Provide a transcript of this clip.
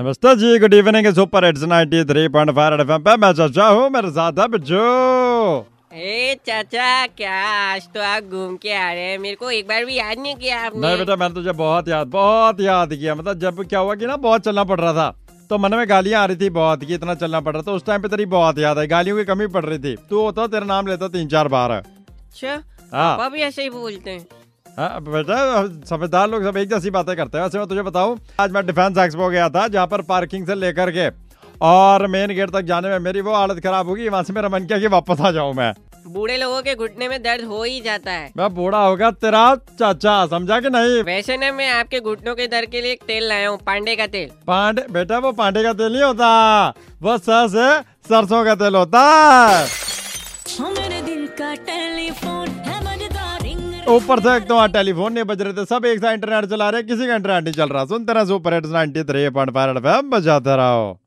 नमस्ते जी good evening super hits 93.5 FM पे। मैं चाचा हूँ मेरे साथ है बिज्जू। ए चाचा क्या आज तो आप घूम के आ रहे हैं? मेरे को एक बार भी याद नहीं किया आपने। नहीं बेटा मैंने तुझे बहुत याद बहुत याद किया। मतलब जब क्या हुआ कि ना बहुत चलना पड़ रहा था। तो मन में गालियाँ आ रही थी बहुत कि इतना चलना पड़ रहा था। उस टाइम पे तेरी बहुत याद है गालियों की कमी पड़ रही थी। तू होता तेरा नाम लेता तीन चार बार। अच्छा हाँ। भी ऐसे ही बोलते हाँ, बेटा समझदार लोग सब एक जैसी बातें करते हैं। वैसे मैं तुझे बताऊँ आज मैं डिफेंस एक्सपो गया था जहाँ पर पार्किंग से लेकर के और मेन गेट तक जाने में मेरी वो हालत खराब होगी वहाँ से मेरा मन किया कि वापस आ जाऊँ मैं। बूढ़े लोगों के घुटने में दर्द हो ही जाता है। मैं बूढ़ा होगा तेरा चाचा समझा कि नहीं? वैसे ना मैं आपके घुटनों के दर्द के लिए एक तेल लाया हूँ पांडे का तेल। पांडे बेटा वो पांडे का तेल नहीं होता वो सर से सरसों का तेल होता। है ऊपर से एक तो वहाँ टेलीफोन नहीं बज रहे थे, सब एक साथ इंटरनेट चला रहे किसी का इंटरनेट नहीं चल रहा। सुनते रहे सुपर हिट्स 93.5 एफएम, बजाते रहो।